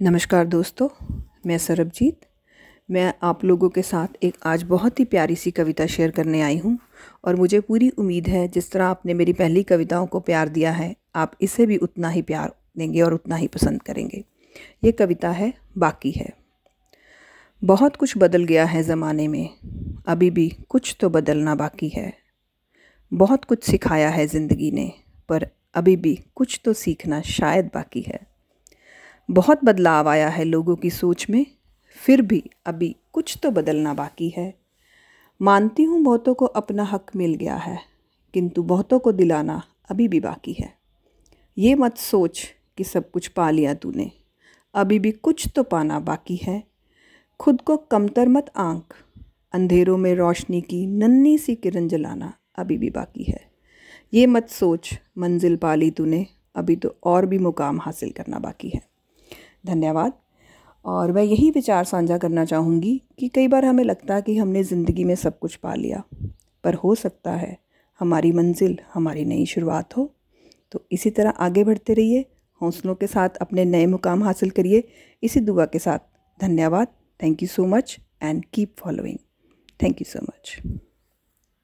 नमस्कार दोस्तों, मैं सरबजीत। मैं आप लोगों के साथ एक आज बहुत ही प्यारी सी कविता शेयर करने आई हूँ और मुझे पूरी उम्मीद है जिस तरह आपने मेरी पहली कविताओं को प्यार दिया है, आप इसे भी उतना ही प्यार देंगे और उतना ही पसंद करेंगे। ये कविता है, बाकी है। बहुत कुछ बदल गया है ज़माने में, अभी भी कुछ तो बदलना बाकी है। बहुत कुछ सिखाया है ज़िंदगी ने, पर अभी भी कुछ तो सीखना शायद बाकी है। बहुत बदलाव आया है लोगों की सोच में, फिर भी अभी कुछ तो बदलना बाकी है। मानती हूँ बहुतों को अपना हक मिल गया है, किंतु बहुतों को दिलाना अभी भी बाकी है। ये मत सोच कि सब कुछ पा लिया तूने, अभी भी कुछ तो पाना बाकी है। खुद को कमतर मत आंक, अंधेरों में रोशनी की नन्ही सी किरण जलाना अभी भी बाकी है। ये मत सोच, मंजिल पा ली तूने, अभी तो और भी मुकाम हासिल करना बाकी है। धन्यवाद। और मैं यही विचार साझा करना चाहूँगी कि कई बार हमें लगता है कि हमने ज़िंदगी में सब कुछ पा लिया, पर हो सकता है हमारी मंजिल, हमारी नई शुरुआत हो। तो इसी तरह आगे बढ़ते रहिए, हौसलों के साथ अपने नए मुकाम हासिल करिए। इसी दुआ के साथ धन्यवाद। Thank you so much and keep following thank you so much